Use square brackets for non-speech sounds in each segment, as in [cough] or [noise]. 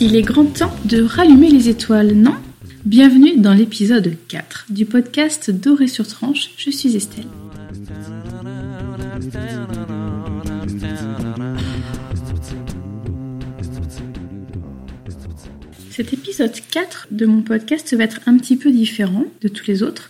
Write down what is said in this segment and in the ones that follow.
Il est grand temps de rallumer les étoiles, non? Bienvenue dans l'épisode 4 du podcast Doré sur tranche, je suis Estelle. Cet épisode 4 de mon podcast va être un petit peu différent de tous les autres.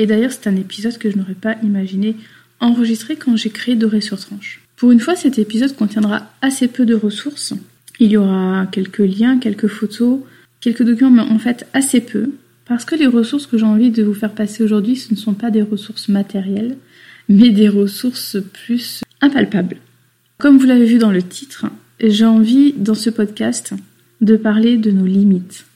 Et d'ailleurs, c'est un épisode que je n'aurais pas imaginé enregistrer quand j'ai créé Doré sur tranche. Pour une fois, cet épisode contiendra assez peu de ressources. Il y aura quelques liens, quelques photos, quelques documents, mais en fait assez peu. Parce que les ressources que j'ai envie de vous faire passer aujourd'hui, ce ne sont pas des ressources matérielles, mais des ressources plus impalpables. Comme vous l'avez vu dans le titre, j'ai envie dans ce podcast de parler de nos limites,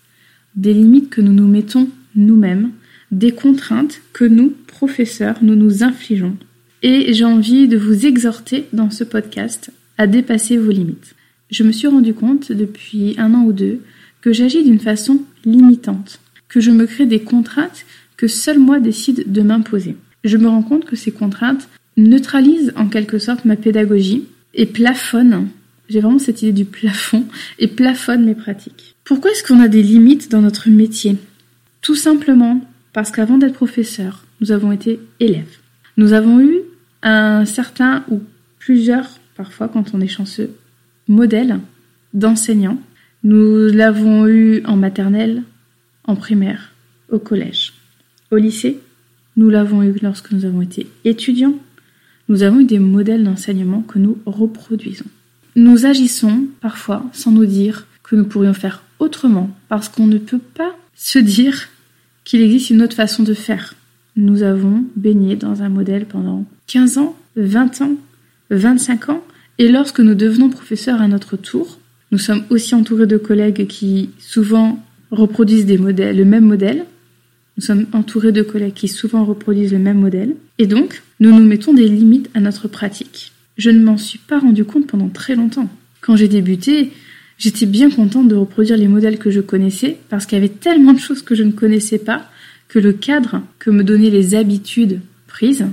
des limites que nous nous mettons nous-mêmes, des contraintes que nous, professeurs, nous nous infligeons. Et j'ai envie de vous exhorter dans ce podcast à dépasser vos limites. Je me suis rendu compte depuis un an ou deux que j'agis d'une façon limitante, que je me crée des contraintes que seul moi décide de m'imposer. Je me rends compte que ces contraintes neutralisent en quelque sorte ma pédagogie et plafonnent j'ai vraiment cette idée du plafond et plafonne mes pratiques. Pourquoi est-ce qu'on a des limites dans notre métier? Tout simplement parce qu'avant d'être professeur, nous avons été élèves. Nous avons eu un certain ou plusieurs, parfois quand on est chanceux, modèles d'enseignants. Nous l'avons eu en maternelle, en primaire, au collège. Au lycée, nous l'avons eu lorsque nous avons été étudiants. Nous avons eu des modèles d'enseignement que nous reproduisons. Nous agissons parfois sans nous dire que nous pourrions faire autrement parce qu'on ne peut pas se dire qu'il existe une autre façon de faire. Nous avons baigné dans un modèle pendant 15 ans, 20 ans, 25 ans, et lorsque nous devenons professeurs à notre tour, nous sommes aussi entourés de collègues qui souvent reproduisent le même modèle. Nous sommes entourés de collègues qui souvent reproduisent le même modèle. Et donc, nous nous mettons des limites à notre pratique je ne m'en suis pas rendu compte pendant très longtemps. Quand j'ai débuté, j'étais bien contente de reproduire les modèles que je connaissais parce qu'il y avait tellement de choses que je ne connaissais pas que le cadre que me donnaient les habitudes prises,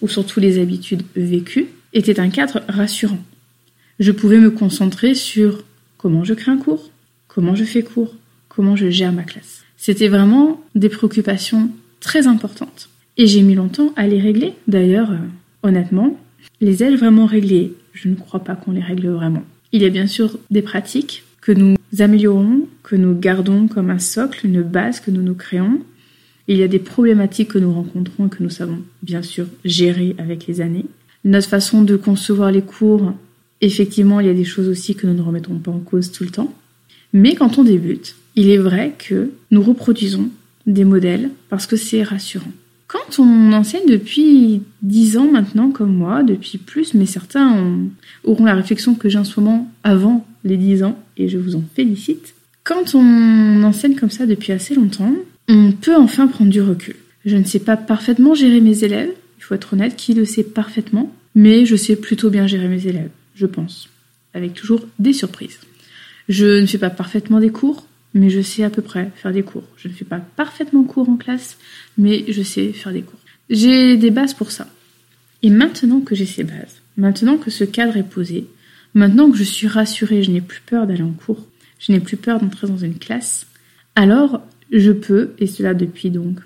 ou surtout les habitudes vécues, était un cadre rassurant. Je pouvais me concentrer sur comment je crée un cours, comment je fais cours, comment je gère ma classe. C'était vraiment des préoccupations très importantes. Et j'ai mis longtemps à les régler. D'ailleurs, euh, honnêtement, les ailes vraiment réglées, je ne crois pas qu'on les règle vraiment. Il y a bien sûr des pratiques que nous améliorons, que nous gardons comme un socle, une base que nous nous créons. Il y a des problématiques que nous rencontrons et que nous savons bien sûr gérer avec les années. Notre façon de concevoir les cours, effectivement, il y a des choses aussi que nous ne remettons pas en cause tout le temps. Mais quand on débute, il est vrai que nous reproduisons des modèles parce que c'est rassurant. Quand on enseigne depuis 10 ans maintenant, comme moi, depuis plus, mais certains auront la réflexion que j'ai en ce moment avant les 10 ans, et je vous en félicite. Quand on enseigne comme ça depuis assez longtemps, on peut enfin prendre du recul. Je ne sais pas parfaitement gérer mes élèves, il faut être honnête, qui le sait parfaitement, mais je sais plutôt bien gérer mes élèves, je pense, avec toujours des surprises. Je ne fais pas parfaitement des cours, mais je sais à peu près faire des cours. Je ne fais pas parfaitement cours en classe, mais je sais faire des cours. J'ai des bases pour ça. Et maintenant que j'ai ces bases, maintenant que ce cadre est posé, maintenant que je suis rassurée, je n'ai plus peur d'aller en cours, je n'ai plus peur d'entrer dans une classe, alors je peux, et cela depuis donc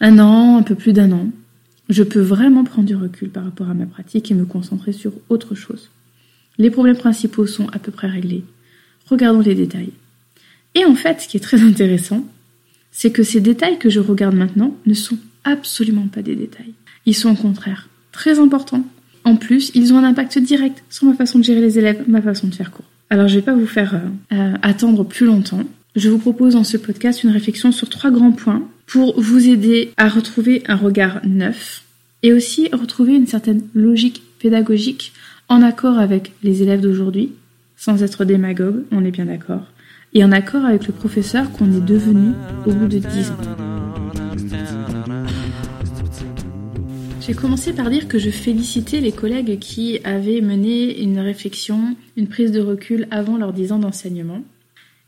un an, un peu plus d'un an, je peux vraiment prendre du recul par rapport à ma pratique et me concentrer sur autre chose. Les problèmes principaux sont à peu près réglés. Regardons les détails. Et en fait, ce qui est très intéressant, c'est que ces détails que je regarde maintenant ne sont absolument pas des détails. Ils sont au contraire très importants. En plus, ils ont un impact direct sur ma façon de gérer les élèves, ma façon de faire cours. Alors, je ne vais pas vous faire euh, euh, attendre plus longtemps. Je vous propose dans ce podcast une réflexion sur trois grands points pour vous aider à retrouver un regard neuf et aussi retrouver une certaine logique pédagogique en accord avec les élèves d'aujourd'hui, sans être démagogue, on est bien d'accord, et en accord avec le professeur qu'on est devenu au bout de dix ans. J'ai commencé par dire que je félicitais les collègues qui avaient mené une réflexion, une prise de recul avant leurs dix ans d'enseignement.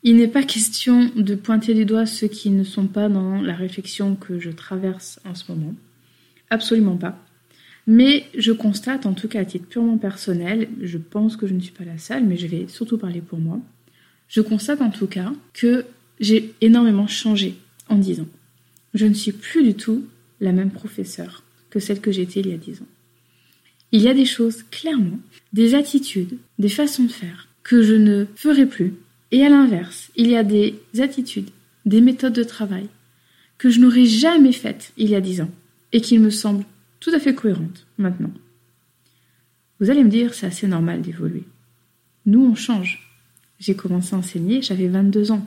Il n'est pas question de pointer du doigt ceux qui ne sont pas dans la réflexion que je traverse en ce moment. Absolument pas. Mais je constate, en tout cas à titre purement personnel, je pense que je ne suis pas la seule, mais je vais surtout parler pour moi. Je constate en tout cas que j'ai énormément changé en 10 ans. Je ne suis plus du tout la même professeure que celle que j'étais il y a 10 ans. Il y a des choses, clairement, des attitudes, des façons de faire que je ne ferai plus. Et à l'inverse, il y a des attitudes, des méthodes de travail que je n'aurais jamais faites il y a 10 ans et qui me semblent tout à fait cohérentes maintenant. Vous allez me dire, c'est assez normal d'évoluer. Nous, on change. J'ai commencé à enseigner, j'avais 22 ans.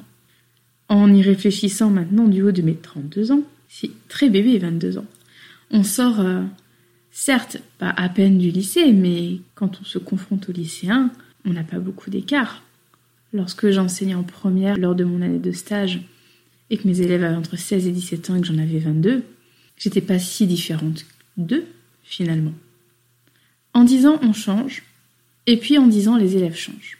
En y réfléchissant maintenant du haut de mes 32 ans, si très bébé 22 ans, on sort, euh, certes, pas à peine du lycée, mais quand on se confronte aux lycéens, on n'a pas beaucoup d'écart. Lorsque j'enseignais en première lors de mon année de stage et que mes élèves avaient entre 16 et 17 ans et que j'en avais 22, j'étais pas si différente d'eux, finalement. En disant on change, et puis en disant les élèves changent.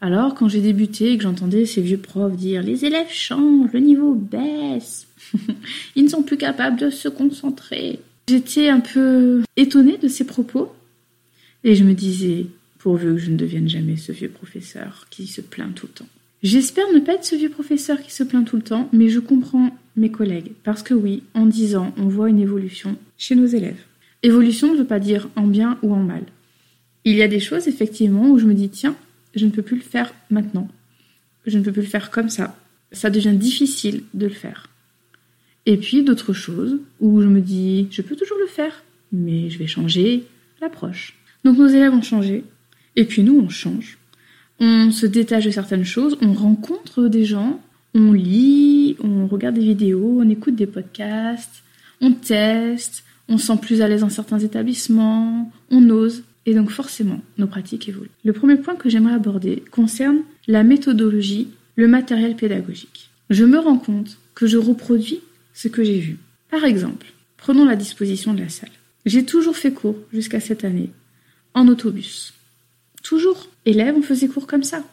Alors, quand j'ai débuté et que j'entendais ces vieux profs dire les élèves changent, le niveau baisse, [laughs] ils ne sont plus capables de se concentrer, j'étais un peu étonnée de ces propos et je me disais pourvu que je ne devienne jamais ce vieux professeur qui se plaint tout le temps. J'espère ne pas être ce vieux professeur qui se plaint tout le temps, mais je comprends mes collègues parce que oui, en dix ans, on voit une évolution chez nos élèves. Évolution ne veut pas dire en bien ou en mal. Il y a des choses effectivement où je me dis tiens, je ne peux plus le faire maintenant. Je ne peux plus le faire comme ça. Ça devient difficile de le faire. Et puis d'autres choses où je me dis, je peux toujours le faire, mais je vais changer l'approche. Donc nos élèves ont changé, et puis nous, on change. On se détache de certaines choses, on rencontre des gens, on lit, on regarde des vidéos, on écoute des podcasts, on teste, on se sent plus à l'aise dans certains établissements, on ose, et donc forcément, nos pratiques évoluent. Le premier point que j'aimerais aborder concerne la méthodologie, le matériel pédagogique. Je me rends compte que je reproduis ce que j'ai vu. Par exemple, prenons la disposition de la salle. J'ai toujours fait cours jusqu'à cette année en autobus. Toujours. Élèves, on faisait cours comme ça.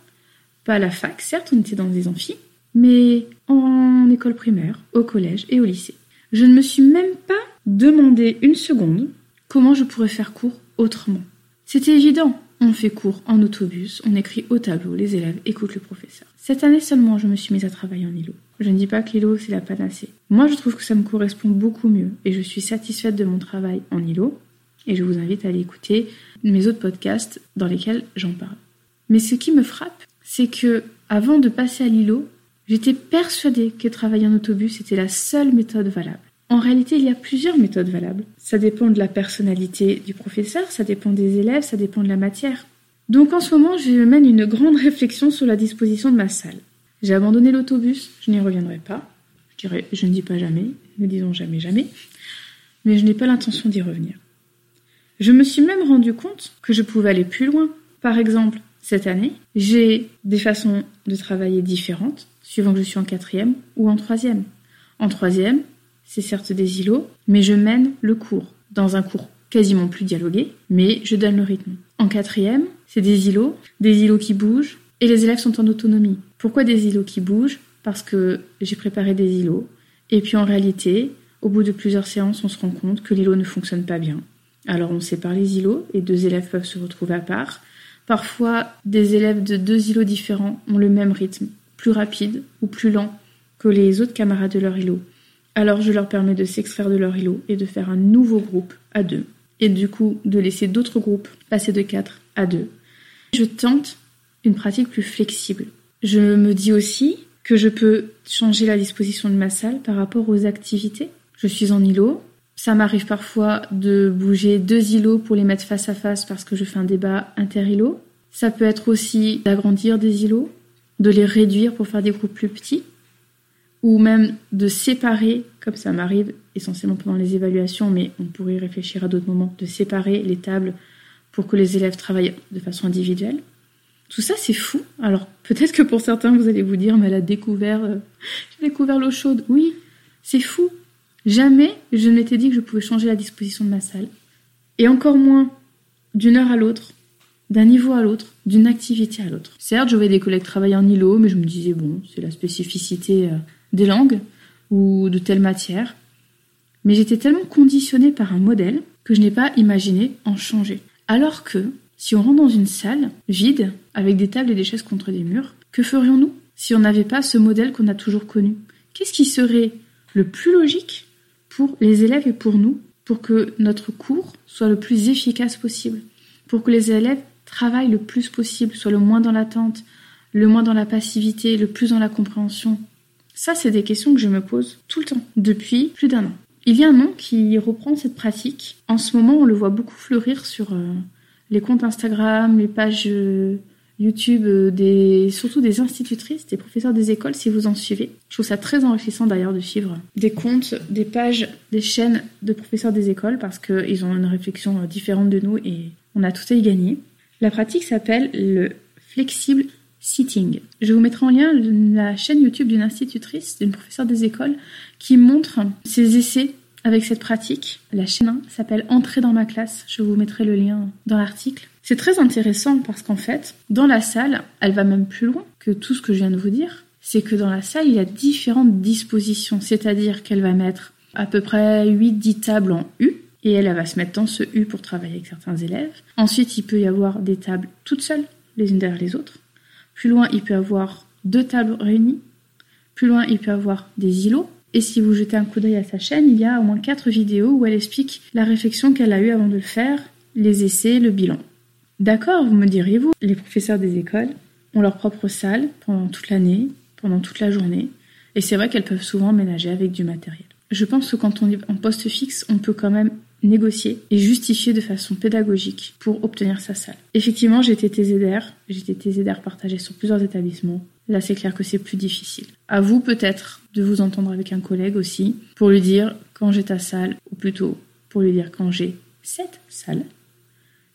Pas à la fac, certes, on était dans des amphis, mais en école primaire, au collège et au lycée. Je ne me suis même pas demandé une seconde comment je pourrais faire cours autrement. C'était évident. On fait cours en autobus, on écrit au tableau, les élèves écoutent le professeur. Cette année seulement, je me suis mise à travailler en îlot. Je ne dis pas que l'îlot, c'est la panacée. Moi, je trouve que ça me correspond beaucoup mieux et je suis satisfaite de mon travail en îlot. Et je vous invite à aller écouter mes autres podcasts dans lesquels j'en parle. Mais ce qui me frappe, c'est que avant de passer à l'îlot, j'étais persuadée que travailler en autobus était la seule méthode valable. En réalité, il y a plusieurs méthodes valables. Ça dépend de la personnalité du professeur, ça dépend des élèves, ça dépend de la matière. Donc en ce moment, je mène une grande réflexion sur la disposition de ma salle. J'ai abandonné l'autobus, je n'y reviendrai pas. Je dirais, je ne dis pas jamais, ne disons jamais jamais, mais je n'ai pas l'intention d'y revenir. Je me suis même rendu compte que je pouvais aller plus loin. Par exemple, cette année, j'ai des façons de travailler différentes, suivant que je suis en quatrième ou en troisième. En troisième, c'est certes des îlots, mais je mène le cours, dans un cours quasiment plus dialogué, mais je donne le rythme. En quatrième, c'est des îlots, des îlots qui bougent, et les élèves sont en autonomie. Pourquoi des îlots qui bougent? Parce que j'ai préparé des îlots. Et puis en réalité, au bout de plusieurs séances, on se rend compte que l'îlot ne fonctionne pas bien. Alors on sépare les îlots et deux élèves peuvent se retrouver à part. Parfois, des élèves de deux îlots différents ont le même rythme, plus rapide ou plus lent que les autres camarades de leur îlot. Alors je leur permets de s'extraire de leur îlot et de faire un nouveau groupe à deux. Et du coup, de laisser d'autres groupes passer de quatre à deux. Je tente une pratique plus flexible. Je me dis aussi que je peux changer la disposition de ma salle par rapport aux activités. Je suis en îlot. Ça m'arrive parfois de bouger deux îlots pour les mettre face à face parce que je fais un débat inter-îlot. Ça peut être aussi d'agrandir des îlots, de les réduire pour faire des groupes plus petits, ou même de séparer, comme ça m'arrive essentiellement pendant les évaluations, mais on pourrait y réfléchir à d'autres moments, de séparer les tables pour que les élèves travaillent de façon individuelle. Tout ça, c'est fou. Alors, peut-être que pour certains, vous allez vous dire, mais elle a découvert, euh, j'ai découvert l'eau chaude. Oui, c'est fou. Jamais je ne m'étais dit que je pouvais changer la disposition de ma salle. Et encore moins d'une heure à l'autre, d'un niveau à l'autre, d'une activité à l'autre. Certes, je voyais des collègues travailler en îlot, mais je me disais, bon, c'est la spécificité euh, des langues ou de telle matière. Mais j'étais tellement conditionnée par un modèle que je n'ai pas imaginé en changer. Alors que, si on rentre dans une salle vide, avec des tables et des chaises contre des murs, que ferions-nous si on n'avait pas ce modèle qu'on a toujours connu? Qu'est-ce qui serait le plus logique pour les élèves et pour nous, pour que notre cours soit le plus efficace possible, pour que les élèves travaillent le plus possible, soient le moins dans l'attente, le moins dans la passivité, le plus dans la compréhension? Ça, c'est des questions que je me pose tout le temps, depuis plus d'un an. Il y a un nom qui reprend cette pratique. En ce moment, on le voit beaucoup fleurir sur euh, les comptes Instagram, les pages euh, YouTube, euh, surtout des institutrices, des professeurs des écoles, si vous en suivez. Je trouve ça très enrichissant d'ailleurs de suivre des comptes, des pages, des chaînes de professeurs des écoles parce qu'ils ont une réflexion différente de nous et on a tout à y gagner. La pratique s'appelle le flexible sitting. Je vous mettrai en lien la chaîne YouTube d'une institutrice, d'une professeure des écoles, qui montre ses essais avec cette pratique. La chaîne s'appelle Entrer dans ma classe. Je vous mettrai le lien dans l'article. C'est très intéressant parce qu'en fait, dans la salle, elle va même plus loin que tout ce que je viens de vous dire. C'est que dans la salle, il y a différentes dispositions. C'est-à-dire qu'elle va mettre à peu près 8-10 tables en U. Et elle, elle va se mettre dans ce U pour travailler avec certains élèves. Ensuite, il peut y avoir des tables toutes seules, les unes derrière les autres. Plus loin, il peut avoir deux tables réunies. Plus loin, il peut avoir des îlots et si vous jetez un coup d'œil à sa chaîne, il y a au moins quatre vidéos où elle explique la réflexion qu'elle a eue avant de le faire, les essais, le bilan. D'accord, vous me diriez-vous, les professeurs des écoles ont leur propre salle pendant toute l'année, pendant toute la journée, et c'est vrai qu'elles peuvent souvent ménager avec du matériel. Je pense que quand on est en poste fixe, on peut quand même négocier et justifier de façon pédagogique pour obtenir sa salle. Effectivement, j'ai été TZR, j'ai été TZR partagé sur plusieurs établissements. Là, c'est clair que c'est plus difficile. À vous peut-être de vous entendre avec un collègue aussi pour lui dire quand j'ai ta salle, ou plutôt pour lui dire quand j'ai cette salle,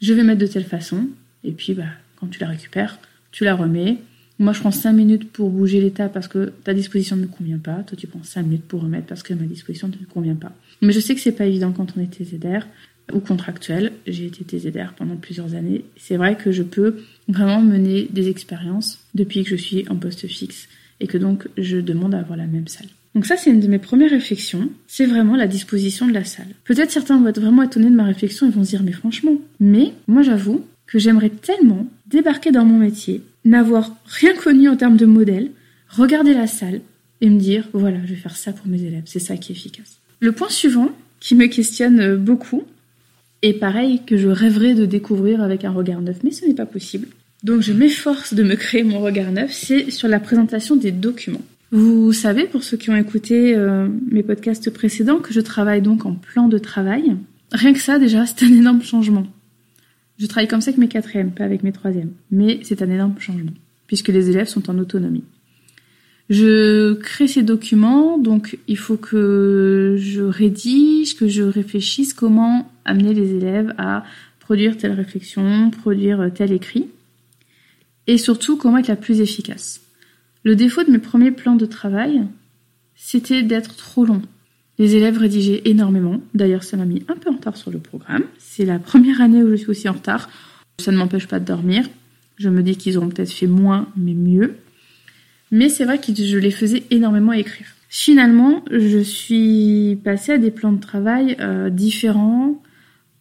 je vais mettre de telle façon, et puis bah, quand tu la récupères, tu la remets. Moi, je prends 5 minutes pour bouger l'état parce que ta disposition ne me convient pas. Toi, tu prends 5 minutes pour remettre parce que ma disposition ne te convient pas. Mais je sais que c'est pas évident quand on est TZR ou contractuel. J'ai été TZR pendant plusieurs années. C'est vrai que je peux vraiment mener des expériences depuis que je suis en poste fixe et que donc je demande à avoir la même salle. Donc ça, c'est une de mes premières réflexions, c'est vraiment la disposition de la salle. Peut-être certains vont être vraiment étonnés de ma réflexion et vont se dire, mais franchement, mais moi j'avoue que j'aimerais tellement débarquer dans mon métier, n'avoir rien connu en termes de modèle, regarder la salle et me dire, voilà, je vais faire ça pour mes élèves, c'est ça qui est efficace. Le point suivant, qui me questionne beaucoup, et pareil que je rêverais de découvrir avec un regard neuf, mais ce n'est pas possible. Donc je m'efforce de me créer mon regard neuf, c'est sur la présentation des documents. Vous savez, pour ceux qui ont écouté euh, mes podcasts précédents, que je travaille donc en plan de travail. Rien que ça, déjà, c'est un énorme changement. Je travaille comme ça avec mes quatrièmes, pas avec mes troisièmes. Mais c'est un énorme changement, puisque les élèves sont en autonomie. Je crée ces documents, donc il faut que je rédige, que je réfléchisse comment amener les élèves à produire telle réflexion, produire tel écrit, et surtout comment être la plus efficace. Le défaut de mes premiers plans de travail, c'était d'être trop long. Les élèves rédigeaient énormément, d'ailleurs ça m'a mis un peu en retard sur le programme, c'est la première année où je suis aussi en retard, ça ne m'empêche pas de dormir, je me dis qu'ils auront peut-être fait moins mais mieux, mais c'est vrai que je les faisais énormément écrire. Finalement, je suis passée à des plans de travail euh, différents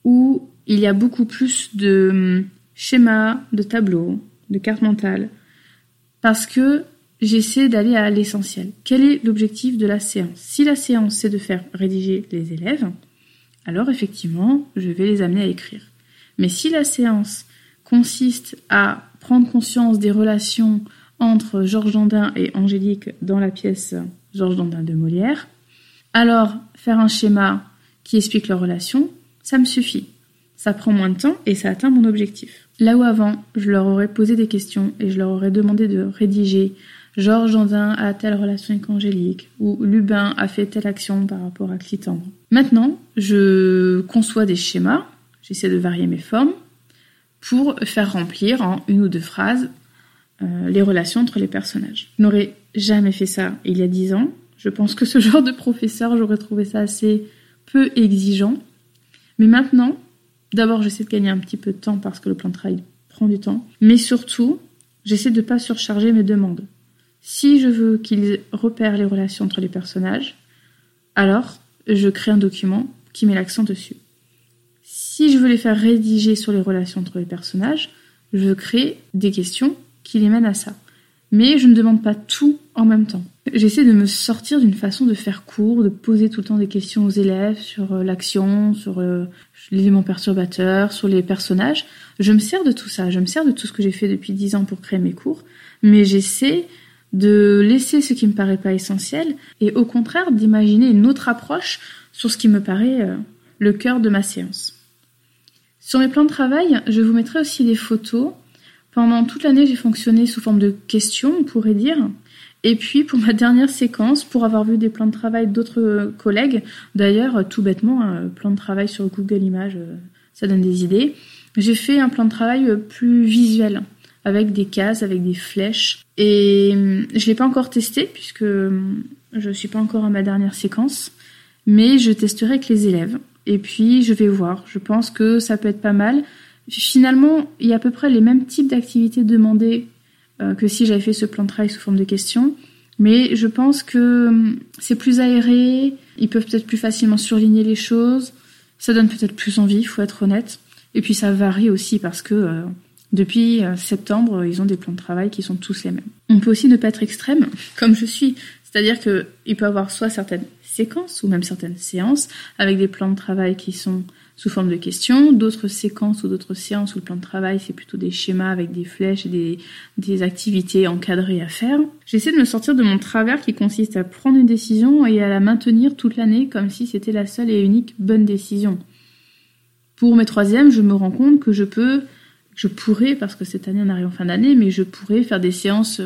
où il y a beaucoup plus de hum, schémas, de tableaux, de cartes mentales, parce que j'essaie d'aller à l'essentiel. Quel est l'objectif de la séance? Si la séance c'est de faire rédiger les élèves, alors effectivement, je vais les amener à écrire. Mais si la séance consiste à prendre conscience des relations entre Georges Dandin et Angélique dans la pièce Georges Dandin de Molière. Alors, faire un schéma qui explique leur relation, ça me suffit. Ça prend moins de temps et ça atteint mon objectif. Là où avant, je leur aurais posé des questions et je leur aurais demandé de rédiger Georges Dandin a telle relation avec Angélique ou Lubin a fait telle action par rapport à Clitandre. Maintenant, je conçois des schémas, j'essaie de varier mes formes pour faire remplir en une ou deux phrases euh, les relations entre les personnages. Je n'aurais jamais fait ça il y a dix ans. Je pense que ce [laughs] genre de professeur, j'aurais trouvé ça assez peu exigeant. Mais maintenant, d'abord, j'essaie de gagner un petit peu de temps parce que le plan de travail prend du temps. Mais surtout, j'essaie de ne pas surcharger mes demandes. Si je veux qu'ils repèrent les relations entre les personnages, alors je crée un document qui met l'accent dessus. Si je veux les faire rédiger sur les relations entre les personnages, je crée des questions qui les mènent à ça. Mais je ne demande pas tout en même temps. J'essaie de me sortir d'une façon de faire court, de poser tout le temps des questions aux élèves sur euh, l'action, sur euh, l'élément perturbateur, sur les personnages. Je me sers de tout ça, je me sers de tout ce que j'ai fait depuis dix ans pour créer mes cours, mais j'essaie de laisser ce qui me paraît pas essentiel et au contraire d'imaginer une autre approche sur ce qui me paraît euh, le cœur de ma séance. Sur mes plans de travail, je vous mettrai aussi des photos. Pendant toute l'année, j'ai fonctionné sous forme de questions, on pourrait dire. Et puis pour ma dernière séquence, pour avoir vu des plans de travail d'autres collègues, d'ailleurs tout bêtement, un plan de travail sur Google Images, euh, ça donne des idées, j'ai fait un plan de travail plus visuel, avec des cases, avec des flèches. Et hum, je l'ai pas encore testé puisque hum, je suis pas encore à ma dernière séquence, mais je testerai avec les élèves. Et puis je vais voir. Je pense que ça peut être pas mal. Finalement, il y a à peu près les mêmes types d'activités demandées euh, que si j'avais fait ce plan de travail sous forme de questions. Mais je pense que hum, c'est plus aéré, ils peuvent peut-être plus facilement surligner les choses, ça donne peut-être plus envie, il faut être honnête. Et puis ça varie aussi parce que euh, depuis euh, septembre, ils ont des plans de travail qui sont tous les mêmes. On peut aussi ne pas être extrême, [laughs] comme je suis. C'est-à-dire qu'il peut avoir soit certaines séquences ou même certaines séances avec des plans de travail qui sont sous forme de questions, d'autres séquences ou d'autres séances où le plan de travail c'est plutôt des schémas avec des flèches et des, des activités encadrées à faire. J'essaie de me sortir de mon travers qui consiste à prendre une décision et à la maintenir toute l'année comme si c'était la seule et unique bonne décision. Pour mes troisièmes, je me rends compte que je peux, je pourrais, parce que cette année on arrive en fin d'année, mais je pourrais faire des séances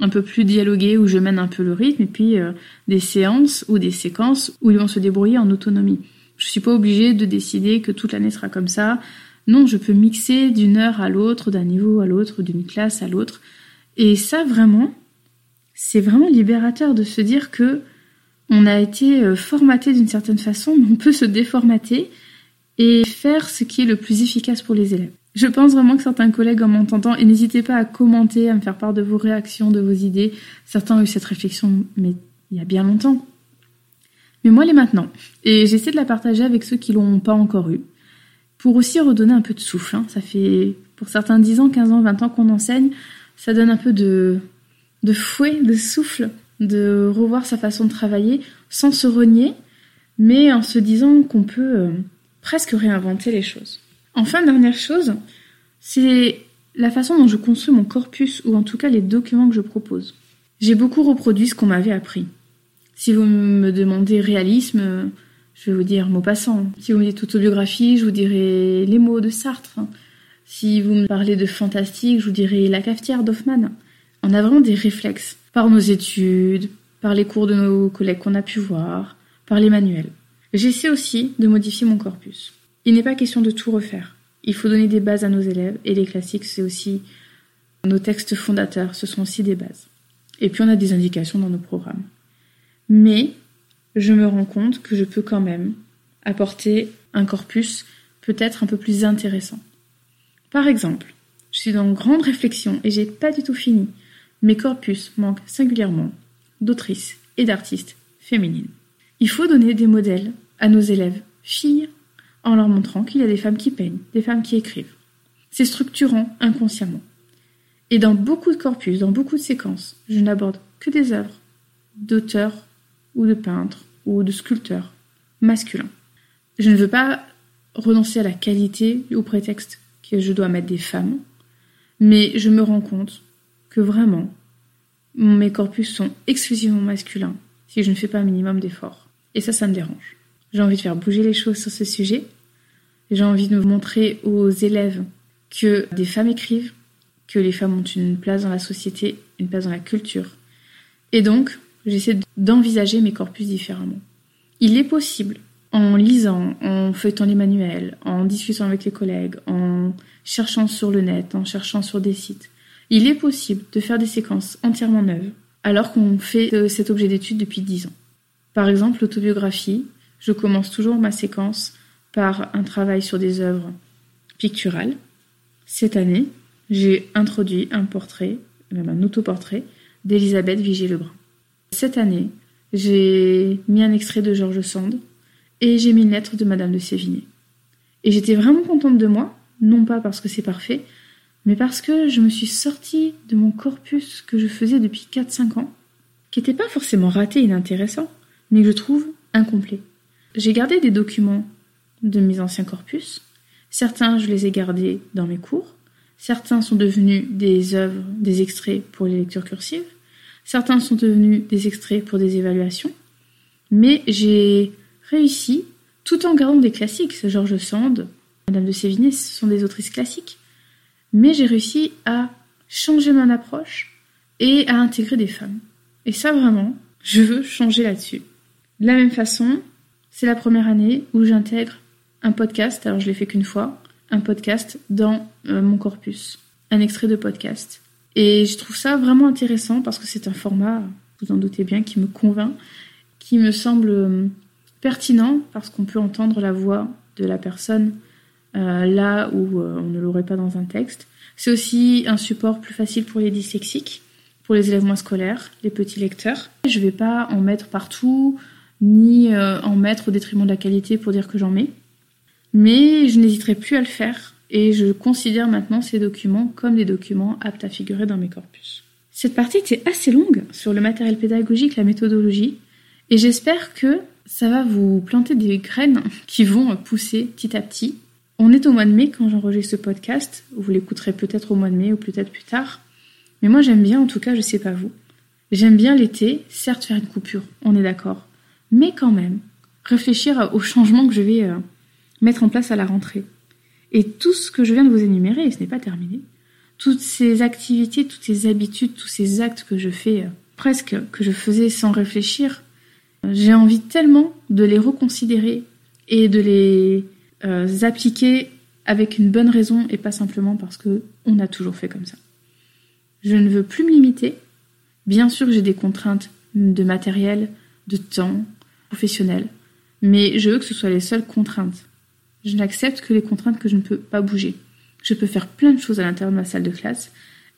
un peu plus dialoguées où je mène un peu le rythme et puis euh, des séances ou des séquences où ils vont se débrouiller en autonomie. Je suis pas obligée de décider que toute l'année sera comme ça. Non, je peux mixer d'une heure à l'autre, d'un niveau à l'autre, d'une classe à l'autre. Et ça vraiment, c'est vraiment libérateur de se dire que on a été euh, formaté d'une certaine façon, mais on peut se déformater et faire ce qui est le plus efficace pour les élèves. Je pense vraiment que certains collègues en m'entendant, et n'hésitez pas à commenter, à me faire part de vos réactions, de vos idées. Certains ont eu cette réflexion, mais il y a bien longtemps. Mais moi, les maintenant. Et j'essaie de la partager avec ceux qui l'ont pas encore eu. Pour aussi redonner un peu de souffle. Hein. Ça fait, pour certains 10 ans, 15 ans, 20 ans qu'on enseigne. Ça donne un peu de, de fouet, de souffle, de revoir sa façon de travailler sans se renier, mais en se disant qu'on peut euh, presque réinventer les choses. Enfin, dernière chose, c'est la façon dont je construis mon corpus, ou en tout cas les documents que je propose. J'ai beaucoup reproduit ce qu'on m'avait appris. Si vous me demandez réalisme, je vais vous dire mot passant. Si vous me dites autobiographie, je vous dirai les mots de Sartre. Si vous me parlez de fantastique, je vous dirai la cafetière d'Hoffmann. On a vraiment des réflexes par nos études, par les cours de nos collègues qu'on a pu voir, par les manuels. J'essaie aussi de modifier mon corpus. Il n'est pas question de tout refaire. Il faut donner des bases à nos élèves et les classiques, c'est aussi nos textes fondateurs, ce sont aussi des bases. Et puis on a des indications dans nos programmes. Mais je me rends compte que je peux quand même apporter un corpus peut-être un peu plus intéressant. Par exemple, je suis dans une grande réflexion et j'ai pas du tout fini. Mes corpus manquent singulièrement d'autrices et d'artistes féminines. Il faut donner des modèles à nos élèves filles en leur montrant qu'il y a des femmes qui peignent, des femmes qui écrivent. C'est structurant inconsciemment. Et dans beaucoup de corpus, dans beaucoup de séquences, je n'aborde que des œuvres d'auteurs ou de peintres ou de sculpteurs masculins. Je ne veux pas renoncer à la qualité au prétexte que je dois mettre des femmes, mais je me rends compte que vraiment mes corpus sont exclusivement masculins si je ne fais pas un minimum d'efforts. Et ça, ça me dérange. J'ai envie de faire bouger les choses sur ce sujet. J'ai envie de montrer aux élèves que des femmes écrivent, que les femmes ont une place dans la société, une place dans la culture. Et donc, j'essaie d'envisager mes corpus différemment. Il est possible, en lisant, en feuilletant les manuels, en discutant avec les collègues, en cherchant sur le net, en cherchant sur des sites, il est possible de faire des séquences entièrement neuves, alors qu'on fait euh, cet objet d'étude depuis dix ans. Par exemple, l'autobiographie, je commence toujours ma séquence par un travail sur des œuvres picturales. Cette année, j'ai introduit un portrait, même un autoportrait, d'Elisabeth Vigée-Lebrun. Cette année, j'ai mis un extrait de Georges Sand et j'ai mis une lettre de Madame de Sévigné. Et j'étais vraiment contente de moi, non pas parce que c'est parfait, mais parce que je me suis sortie de mon corpus que je faisais depuis 4-5 ans, qui n'était pas forcément raté et inintéressant, mais que je trouve incomplet. J'ai gardé des documents de mes anciens corpus, certains je les ai gardés dans mes cours, certains sont devenus des œuvres, des extraits pour les lectures cursives, certains sont devenus des extraits pour des évaluations, mais j'ai réussi, tout en gardant des classiques, Georges Sand, Madame de Sévigné, ce sont des autrices classiques, mais j'ai réussi à changer mon approche et à intégrer des femmes. Et ça vraiment, je veux changer là-dessus. De la même façon, c'est la première année où j'intègre un podcast, alors je l'ai fait qu'une fois, un podcast dans euh, mon corpus, un extrait de podcast. Et je trouve ça vraiment intéressant parce que c'est un format, vous en doutez bien, qui me convainc, qui me semble euh, pertinent parce qu'on peut entendre la voix de la personne euh, là où euh, on ne l'aurait pas dans un texte. C'est aussi un support plus facile pour les dyslexiques, pour les élèves moins scolaires, les petits lecteurs. Je ne vais pas en mettre partout, ni en mettre au détriment de la qualité pour dire que j'en mets. Mais je n'hésiterai plus à le faire et je considère maintenant ces documents comme des documents aptes à figurer dans mes corpus. Cette partie était assez longue sur le matériel pédagogique, la méthodologie, et j'espère que ça va vous planter des graines qui vont pousser petit à petit. On est au mois de mai quand j'enregistre ce podcast. Vous l'écouterez peut-être au mois de mai ou peut-être plus tard. Mais moi j'aime bien, en tout cas, je sais pas vous. J'aime bien l'été, certes faire une coupure, on est d'accord. Mais quand même, réfléchir aux changements que je vais euh, mettre en place à la rentrée. Et tout ce que je viens de vous énumérer, et ce n'est pas terminé, toutes ces activités, toutes ces habitudes, tous ces actes que je fais euh, presque, que je faisais sans réfléchir, j'ai envie tellement de les reconsidérer et de les euh, appliquer avec une bonne raison et pas simplement parce que on a toujours fait comme ça. Je ne veux plus me limiter. Bien sûr, j'ai des contraintes de matériel, de temps, professionnel, mais je veux que ce soit les seules contraintes. Je n'accepte que les contraintes que je ne peux pas bouger. Je peux faire plein de choses à l'intérieur de ma salle de classe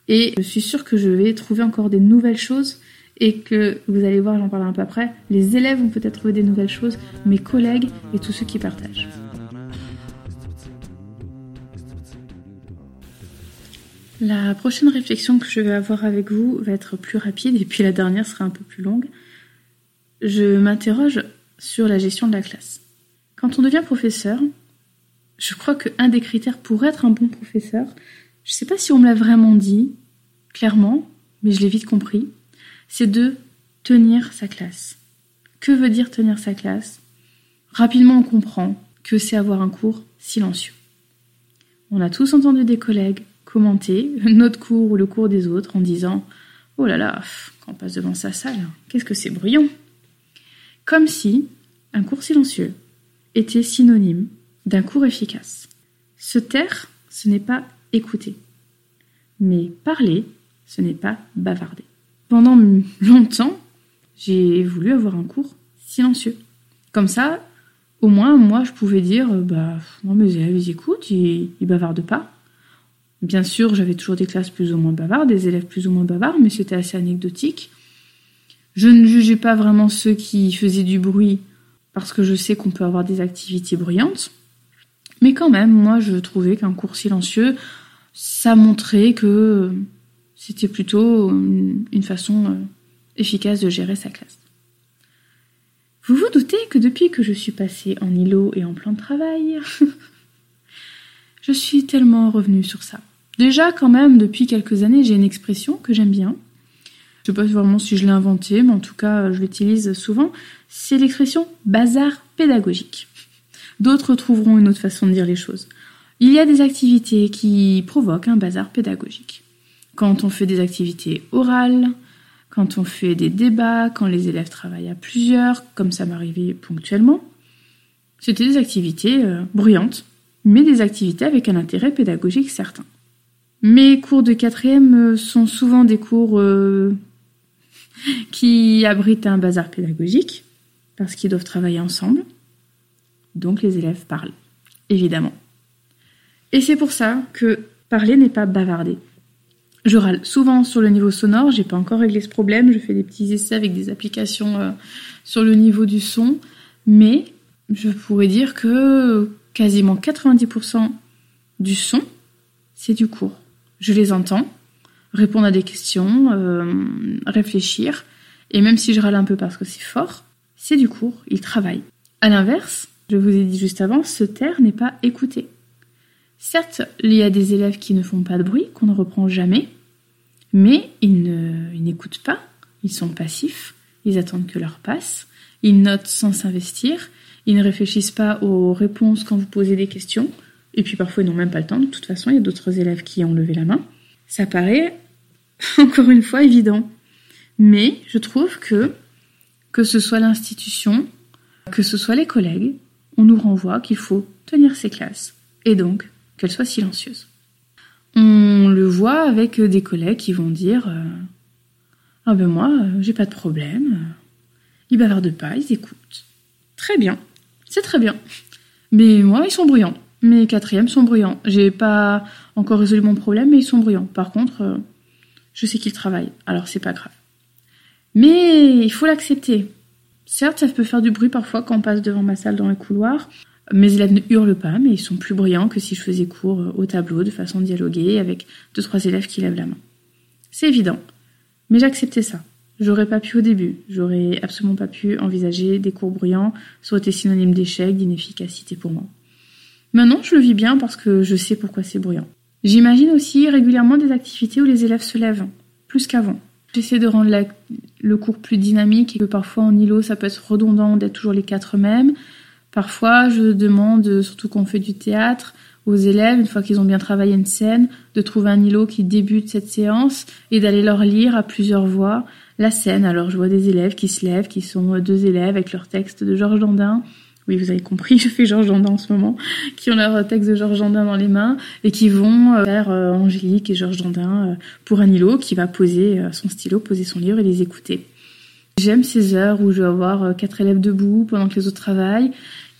et je suis sûre que je vais trouver encore des nouvelles choses et que vous allez voir, j'en parlerai un peu après, les élèves vont peut-être trouver des nouvelles choses, mes collègues et tous ceux qui partagent. La prochaine réflexion que je vais avoir avec vous va être plus rapide et puis la dernière sera un peu plus longue. Je m'interroge sur la gestion de la classe. Quand on devient professeur, je crois qu'un des critères pour être un bon professeur, je ne sais pas si on me l'a vraiment dit, clairement, mais je l'ai vite compris, c'est de tenir sa classe. Que veut dire tenir sa classe? Rapidement, on comprend que c'est avoir un cours silencieux. On a tous entendu des collègues commenter notre cours ou le cours des autres en disant Oh là là, quand on passe devant sa salle, qu'est-ce que c'est bruyant Comme si un cours silencieux était synonyme d'un cours efficace. Se taire, ce n'est pas écouter. Mais parler, ce n'est pas bavarder. Pendant longtemps, j'ai voulu avoir un cours silencieux. Comme ça, au moins, moi, je pouvais dire, euh, bah, mes élèves, ils écoutent, ils, ils bavardent pas. Bien sûr, j'avais toujours des classes plus ou moins bavardes, des élèves plus ou moins bavards, mais c'était assez anecdotique. Je ne jugeais pas vraiment ceux qui faisaient du bruit, parce que je sais qu'on peut avoir des activités bruyantes. Mais quand même, moi, je trouvais qu'un cours silencieux, ça montrait que c'était plutôt une façon euh, efficace de gérer sa classe. Vous vous doutez que depuis que je suis passée en îlot et en plan de travail, [laughs] je suis tellement revenue sur ça. Déjà, quand même, depuis quelques années, j'ai une expression que j'aime bien. Je ne sais pas vraiment si je l'ai inventée, mais en tout cas, je l'utilise souvent. C'est l'expression bazar pédagogique. D'autres trouveront une autre façon de dire les choses. Il y a des activités qui provoquent un bazar pédagogique quand on fait des activités orales, quand on fait des débats, quand les élèves travaillent à plusieurs, comme ça m'arrivait ponctuellement. C'était des activités euh, bruyantes, mais des activités avec un intérêt pédagogique certain. Mes cours de quatrième euh, sont souvent des cours euh, [laughs] qui abritent un bazar pédagogique, parce qu'ils doivent travailler ensemble. Donc les élèves parlent, évidemment. Et c'est pour ça que parler n'est pas bavarder. Je râle souvent sur le niveau sonore, j'ai pas encore réglé ce problème, je fais des petits essais avec des applications euh, sur le niveau du son, mais je pourrais dire que quasiment 90% du son, c'est du cours. Je les entends, répondre à des questions, euh, réfléchir, et même si je râle un peu parce que c'est fort, c'est du cours, ils travaillent. À l'inverse, je vous ai dit juste avant, se taire n'est pas écouter. Certes, il y a des élèves qui ne font pas de bruit, qu'on ne reprend jamais, mais ils n'écoutent pas, ils sont passifs, ils attendent que l'heure passe, ils notent sans s'investir, ils ne réfléchissent pas aux réponses quand vous posez des questions, et puis parfois ils n'ont même pas le temps, de toute façon il y a d'autres élèves qui ont levé la main. Ça paraît, [laughs] encore une fois, évident. Mais je trouve que, que ce soit l'institution, que ce soit les collègues, on nous renvoie qu'il faut tenir ses classes, et donc qu'elles soient silencieuses. On le voit avec des collègues qui vont dire euh, Ah ben moi, j'ai pas de problème, ils bavardent pas, ils écoutent. Très bien, c'est très bien. Mais moi, ils sont bruyants. Mes quatrièmes sont bruyants. J'ai pas encore résolu mon problème, mais ils sont bruyants. Par contre, euh, je sais qu'ils travaillent, alors c'est pas grave. Mais il faut l'accepter. Certes, ça peut faire du bruit parfois quand on passe devant ma salle dans les couloirs. Mes élèves ne hurlent pas, mais ils sont plus bruyants que si je faisais cours euh, au tableau de façon dialoguée avec deux trois élèves qui lèvent la main. C'est évident. Mais j'acceptais ça. J'aurais pas pu au début. J'aurais absolument pas pu envisager des cours bruyants. Ça aurait été synonyme d'échec, d'inefficacité pour moi. Maintenant, je le vis bien parce que je sais pourquoi c'est bruyant. J'imagine aussi régulièrement des activités où les élèves se lèvent, plus qu'avant. J'essaie de rendre le cours plus dynamique et que parfois en îlot ça peut être redondant d'être toujours les quatre mêmes. Parfois je demande, surtout quand on fait du théâtre, aux élèves, une fois qu'ils ont bien travaillé une scène, de trouver un îlot qui débute cette séance et d'aller leur lire à plusieurs voix la scène. Alors je vois des élèves qui se lèvent, qui sont deux élèves avec leur texte de Georges Dandin, oui, vous avez compris, [laughs] je fais Georges Dandin en ce moment, qui ont leur texte de Georges Dandin dans les mains et qui vont faire euh, Angélique et Georges Dandin euh, pour un îlot qui va poser euh, son stylo, poser son livre et les écouter. J'aime ces heures où je vais avoir quatre élèves debout pendant que les autres travaillent.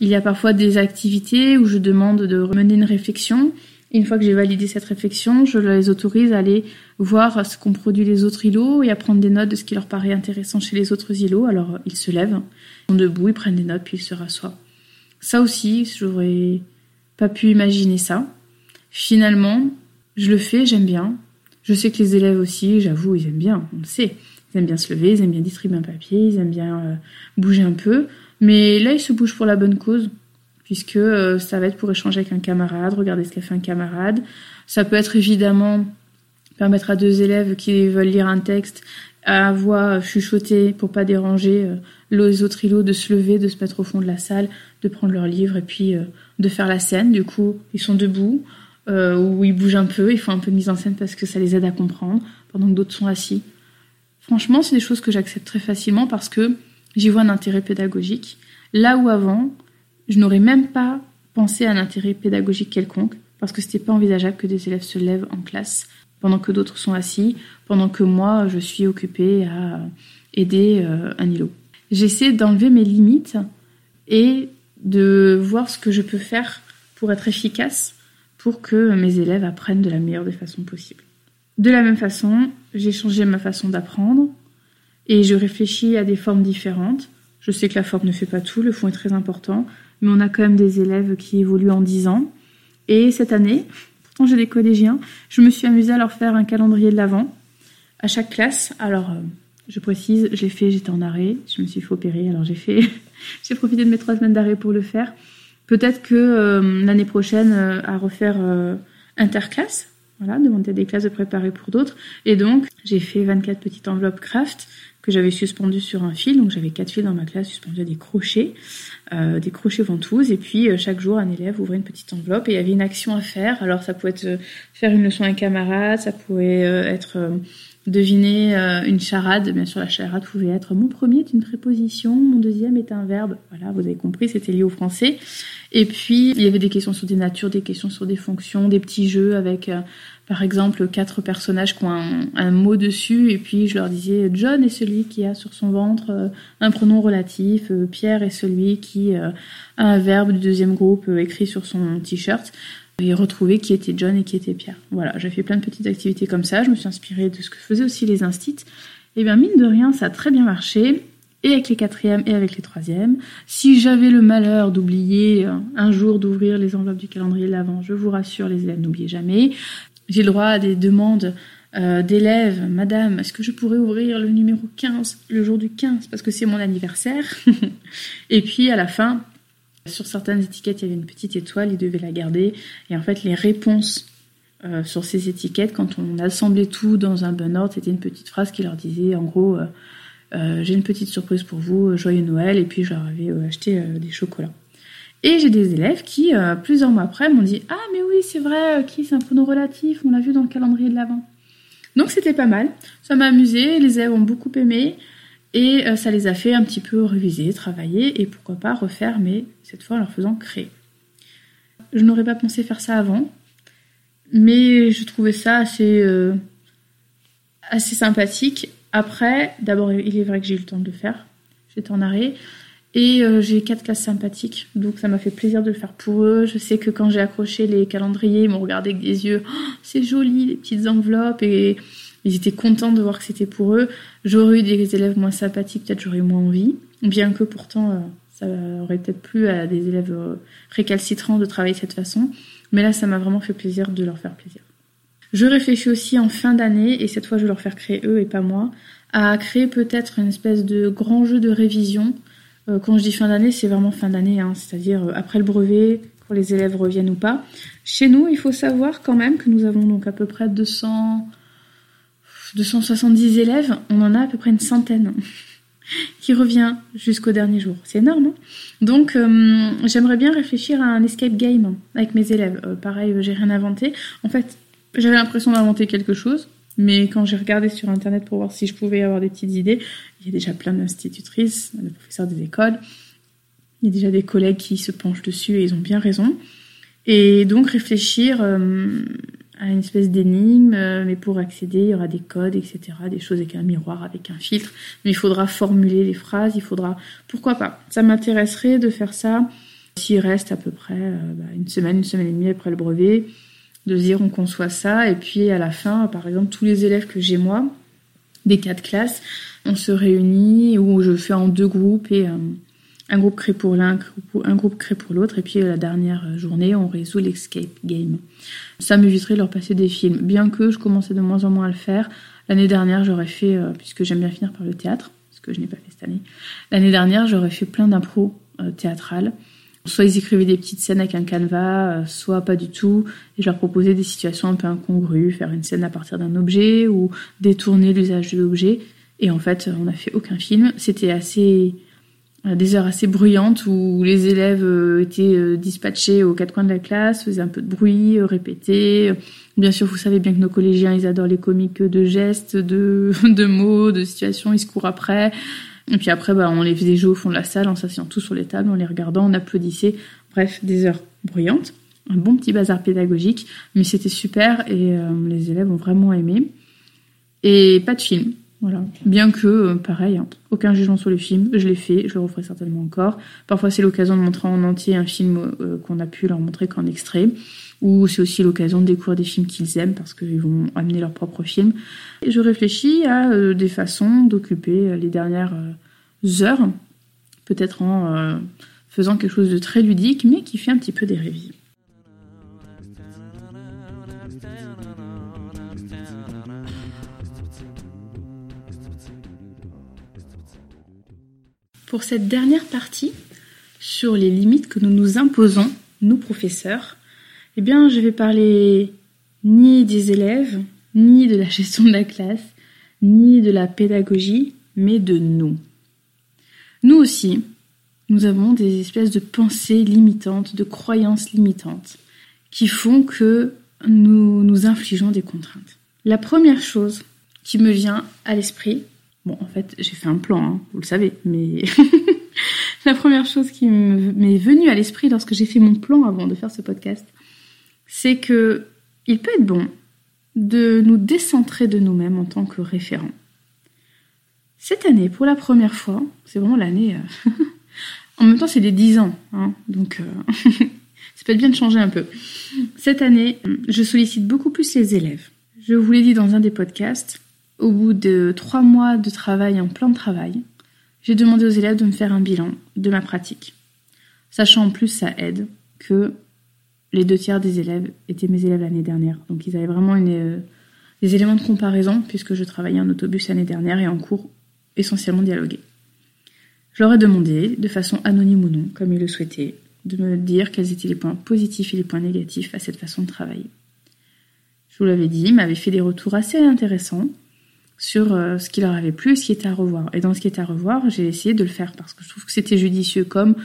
Il y a parfois des activités où je demande de mener une réflexion. Une fois que j'ai validé cette réflexion, je les autorise à aller voir ce qu'ont produit les autres îlots et à prendre des notes de ce qui leur paraît intéressant chez les autres îlots. Alors ils se lèvent, ils sont debout, ils prennent des notes puis ils se rassoient. Ça aussi, j'aurais pas pu imaginer ça. Finalement, je le fais, j'aime bien. Je sais que les élèves aussi, j'avoue, ils aiment bien, on le sait. Ils aiment bien se lever, ils aiment bien distribuer un papier, ils aiment bien euh, bouger un peu. Mais là, ils se bougent pour la bonne cause, puisque euh, ça va être pour échanger avec un camarade, regarder ce qu'a fait un camarade. Ça peut être évidemment permettre à deux élèves qui veulent lire un texte à voix chuchotée pour pas déranger euh, les autres îlots de se lever, de se mettre au fond de la salle, de prendre leur livre et puis euh, de faire la scène. Du coup, ils sont debout ou ils bougent un peu, ils font un peu de mise en scène parce que ça les aide à comprendre, pendant que d'autres sont assis. Franchement, c'est des choses que j'accepte très facilement parce que j'y vois un intérêt pédagogique. Là où avant, je n'aurais même pas pensé à un intérêt pédagogique quelconque parce que c'était pas envisageable que des élèves se lèvent en classe pendant que d'autres sont assis, pendant que moi je suis occupée à aider euh, un îlot. J'essaie d'enlever mes limites et de voir ce que je peux faire pour être efficace pour que mes élèves apprennent de la meilleure des façons possibles. De la même façon, j'ai changé ma façon d'apprendre et je réfléchis à des formes différentes. Je sais que la forme ne fait pas tout, le fond est très important, mais on a quand même des élèves qui évoluent en 10 ans. Et cette année, pourtant j'ai des collégiens, je me suis amusée à leur faire un calendrier de l'avant à chaque classe. Alors, euh, je précise, j'ai fait, j'étais en arrêt, je me suis fait opérer, alors j'ai fait, [laughs] j'ai profité de mes trois semaines d'arrêt pour le faire. Peut-être que euh, l'année prochaine, euh, à refaire interclasse, voilà, demander des classes de préparer pour d'autres. Et donc, j'ai fait 24 petites enveloppes craft que j'avais suspendues sur un fil. Donc, j'avais quatre fils dans ma classe suspendus à des crochets, des crochets ventouses. Et puis, chaque jour, un élève ouvrait une petite enveloppe et il y avait une action à faire. Alors, ça pouvait être faire une leçon à un camarade, ça pouvait être deviner euh, une charade. Bien sûr, la charade pouvait être mon premier est une préposition, mon deuxième est un verbe. Voilà, vous avez compris, c'était lié au français. Et puis, il y avait des questions sur des natures, des questions sur des fonctions, des petits jeux avec, euh, par exemple, quatre personnages qui ont un, mot dessus. Et puis, je leur disais, John est celui qui a sur son ventre euh, un pronom relatif. Pierre est celui qui a un verbe du deuxième groupe écrit sur son t-shirt et retrouver qui était John et qui était Pierre. Voilà, j'ai fait plein de petites activités comme ça, je me suis inspirée de ce que faisaient aussi les instits. Et bien mine de rien, ça a très bien marché. et avec les quatrièmes et avec les troisièmes. Si j'avais le malheur d'oublier un jour d'ouvrir les enveloppes du calendrier de l'avant, je vous rassure, les élèves, n'oubliez jamais. J'ai le droit à des demandes euh, d'élèves, Madame, est-ce que je pourrais ouvrir le numéro 15 le jour du 15 parce que c'est mon anniversaire [laughs] Et puis à la fin, sur certaines étiquettes, il y avait une petite étoile, ils devaient la garder. Et en fait, les réponses euh, sur ces étiquettes, quand on assemblait tout dans un bon ordre, c'était une petite phrase qui leur disait, en gros, euh, j'ai une petite surprise pour vous, joyeux Noël, et puis je leur avais acheté des chocolats. Et j'ai des élèves qui, plusieurs mois après, m'ont dit Ah, mais oui, c'est vrai, qui c'est un pronom relatif, on l'a vu dans le calendrier de l'Avent. Donc c'était pas mal, ça m'a amusé, les élèves ont beaucoup aimé et euh, ça les a fait un petit peu réviser, travailler et pourquoi pas refaire, mais cette fois en leur faisant créer. Je n'aurais pas pensé faire ça avant, mais je trouvais ça assez, euh, assez sympathique. Après, d'abord, il est vrai que j'ai eu le temps de le faire, j'étais en arrêt. Et euh, j'ai quatre classes sympathiques, donc ça m'a fait plaisir de le faire pour eux. Je sais que quand j'ai accroché les calendriers, ils m'ont regardé avec des yeux, oh, c'est joli, les petites enveloppes, et ils étaient contents de voir que c'était pour eux. J'aurais eu des élèves moins sympathiques, peut-être j'aurais moins envie, bien que pourtant euh, ça aurait peut-être plu à des élèves euh, récalcitrants de travailler de cette façon. Mais là, ça m'a vraiment fait plaisir de leur faire plaisir. Je réfléchis aussi en fin d'année, et cette fois je vais leur faire créer eux et pas moi, à créer peut-être une espèce de grand jeu de révision quand je dis fin d'année, c'est vraiment fin d'année, hein, c'est-à-dire euh, après le brevet, quand les élèves reviennent ou pas. Chez nous, il faut savoir quand même que nous avons donc à peu près 200, 270 élèves. On en a à peu près une centaine [laughs] qui revient jusqu'au dernier jour. C'est énorme. Hein donc, euh, j'aimerais bien réfléchir à un escape game avec mes élèves. pareil, j'ai rien inventé. En fait, j'avais l'impression d'inventer quelque chose. Mais quand j'ai regardé sur Internet pour voir si je pouvais avoir des petites idées, il y a déjà plein d'institutrices, de professeurs des écoles. Il y a déjà des collègues qui se penchent dessus et ils ont bien raison. Et donc réfléchir euh, à une espèce d'énigme, euh, mais pour accéder, il y aura des codes, etc., des choses avec un miroir, avec un filtre. Mais il faudra formuler les phrases, il faudra... Pourquoi pas Ça m'intéresserait de faire ça s'il reste à peu près euh, bah, une semaine, une semaine et demie après le brevet de dire on conçoit ça. Et puis à la fin, par exemple, tous les élèves que j'ai moi, des quatre classes, on se réunit ou je fais en deux groupes et euh, un groupe crée pour l'un, un groupe crée pour l'autre. Et puis la dernière journée, on résout l'escape game. Ça m'éviterait de leur passer des films, bien que je commençais de moins en moins à le faire. L'année dernière, j'aurais fait, euh, puisque j'aime bien finir par le théâtre, ce que je n'ai pas fait cette année, l'année dernière, j'aurais fait plein d'impro euh, théâtrales Soit ils écrivaient des petites scènes avec un canevas, euh, soit pas du tout. Et je leur proposais des situations un peu incongrues, faire une scène à partir d'un objet ou détourner l'usage de l'objet. Et en fait, on n'a fait aucun film. C'était assez euh, des heures assez bruyantes où les élèves euh, étaient dispatchés aux quatre coins de la classe, faisaient un peu de bruit, répétaient. Bien sûr, vous savez bien que nos collégiens, ils adorent les comiques de gestes, de, [laughs] de mots, de situations, ils se courent après. Et puis après, bah, on les faisait jouer au fond de la salle en s'asseyant tous sur les tables, en les regardant, on applaudissait. Bref, des heures bruyantes. Un bon petit bazar pédagogique, mais c'était super et euh, les élèves ont vraiment aimé. Et pas de film, voilà. Bien que, euh, pareil, hein, aucun jugement sur le film, je l'ai fait, je le referai certainement encore. Parfois, c'est l'occasion de montrer en entier un film euh, qu'on a pu leur montrer qu'en extrait, ou c'est aussi l'occasion de découvrir des films qu'ils aiment parce qu'ils vont amener leur propre film. Et je réfléchis à des façons d'occuper les dernières heures, peut-être en euh, faisant quelque chose de très ludique, mais qui fait un petit peu des révisions. Pour cette dernière partie, sur les limites que nous nous imposons, nous professeurs, eh bien, je vais parler ni des élèves, ni de la gestion de la classe, ni de la pédagogie, mais de nous. Nous aussi, nous avons des espèces de pensées limitantes, de croyances limitantes, qui font que nous nous infligeons des contraintes. La première chose qui me vient à l'esprit, bon en fait j'ai fait un plan, hein, vous le savez, mais [laughs] la première chose qui m'est venue à l'esprit lorsque j'ai fait mon plan avant de faire ce podcast, c'est que il peut être bon de nous décentrer de nous-mêmes en tant que référents. Cette année, pour la première fois, c'est vraiment l'année. Euh, [laughs] en même temps, c'est des 10 ans, hein, donc euh... [laughs] ça peut être bien de changer un peu. Cette année, je sollicite beaucoup plus les élèves. Je vous l'ai dit dans un des podcasts, au bout de trois mois de travail en plan de travail, j'ai demandé aux élèves de me faire un bilan de ma pratique. Sachant en plus, ça aide que les deux tiers des élèves étaient mes élèves l'année dernière. Donc ils avaient vraiment euh, des éléments de comparaison puisque je travaillais en autobus l'année dernière et en cours essentiellement dialogué. Je leur ai demandé, de façon anonyme ou non, comme ils le souhaitaient, de me dire quels étaient les points positifs et les points négatifs à cette façon de travailler. Je vous l'avais dit, ils m'avaient fait des retours assez intéressants sur euh, ce qui leur avait plu et ce qui était à revoir. Et dans ce qui était à revoir, j'ai essayé de le faire parce que je trouve que c'était judicieux, comme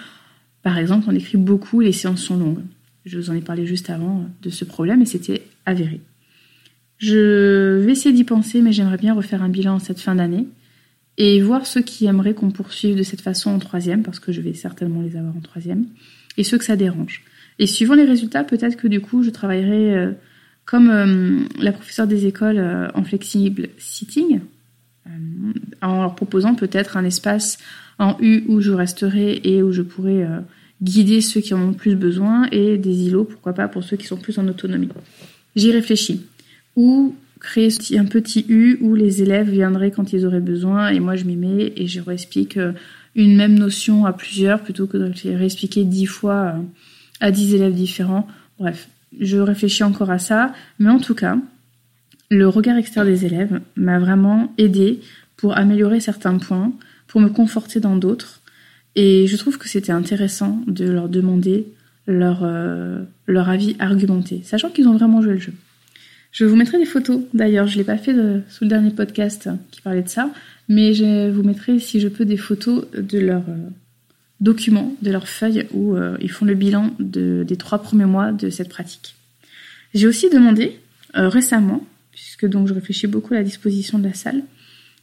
par exemple on écrit beaucoup, les séances sont longues. Je vous en ai parlé juste avant de ce problème et c'était avéré. Je vais essayer d'y penser, mais j'aimerais bien refaire un bilan cette fin d'année et voir ceux qui aimeraient qu'on poursuive de cette façon en troisième, parce que je vais certainement les avoir en troisième, et ceux que ça dérange. Et suivant les résultats, peut-être que du coup, je travaillerai euh, comme euh, la professeure des écoles euh, en flexible sitting, en leur proposant peut-être un espace en U où je resterai et où je pourrai guider ceux qui en ont plus besoin, et des îlots, pourquoi pas, pour ceux qui sont plus en autonomie. J'y réfléchis. Ou créer un petit U où les élèves viendraient quand ils auraient besoin et moi je m'y mets et je réexplique euh, une même notion à plusieurs plutôt que de réexpliquer dix fois euh, à dix élèves différents. Bref, je réfléchis encore à ça, mais en tout cas, le regard extérieur des élèves m'a vraiment aidé pour améliorer certains points, pour me conforter dans d'autres. Et je trouve que c'était intéressant de leur demander leur, euh, leur avis argumenté, sachant qu'ils ont vraiment joué le jeu. Je vous mettrai des photos, d'ailleurs, je ne l'ai pas fait sous le dernier podcast qui parlait de ça, mais je vous mettrai, si je peux, des photos de leurs euh, documents, de leurs feuilles où euh, ils font le bilan des trois premiers mois de cette pratique. J'ai aussi demandé euh, récemment, puisque donc je réfléchis beaucoup à la disposition de la salle,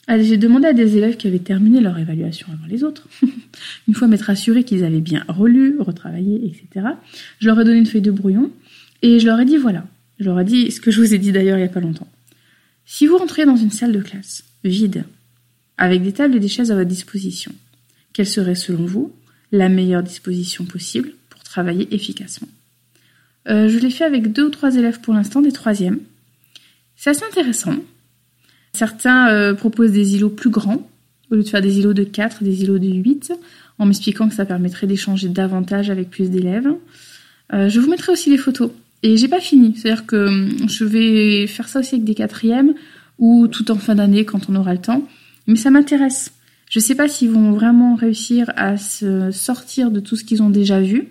j'ai demandé à des élèves qui avaient terminé leur évaluation avant les autres, [laughs] une fois m'être assuré qu'ils avaient bien relu, retravaillé, etc. Je leur ai donné une feuille de brouillon et je leur ai dit voilà, je leur ai dit ce que je vous ai dit d'ailleurs il n'y a pas longtemps. Si vous rentrez dans une salle de classe vide, avec des tables et des chaises à votre disposition, quelle serait selon vous la meilleure disposition possible pour travailler efficacement? Euh, Je l'ai fait avec deux ou trois élèves pour l'instant, des troisièmes. C'est assez intéressant. Certains euh, proposent des îlots plus grands, au lieu de faire des îlots de 4, des îlots de 8, en m'expliquant que ça permettrait d'échanger davantage avec plus d'élèves. Euh, je vous mettrai aussi les photos et j'ai pas fini. C'est-à-dire que hum, je vais faire ça aussi avec des quatrièmes ou tout en fin d'année quand on aura le temps. Mais ça m'intéresse. Je sais pas s'ils vont vraiment réussir à se sortir de tout ce qu'ils ont déjà vu.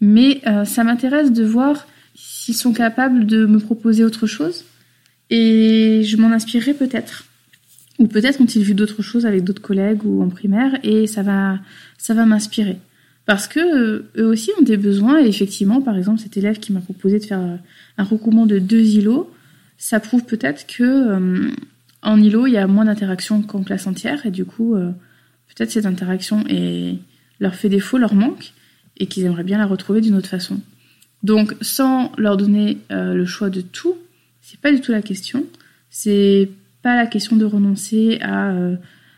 Mais euh, ça m'intéresse de voir s'ils sont capables de me proposer autre chose. Et je m'en inspirerai peut-être. Ou peut-être ont-ils vu d'autres choses avec d'autres collègues ou en primaire et ça va, ça va m'inspirer parce que euh, eux aussi ont des besoins. Et effectivement, par exemple, cet élève qui m'a proposé de faire euh, un recoupement de deux îlots, ça prouve peut-être que euh, en îlot, il y a moins d'interaction qu'en classe entière, et du coup, peut-être cette interaction est, leur fait défaut, leur manque, et qu'ils aimeraient bien la retrouver d'une autre façon. Donc, sans leur donner le choix de tout, c'est pas du tout la question. C'est pas la question de renoncer à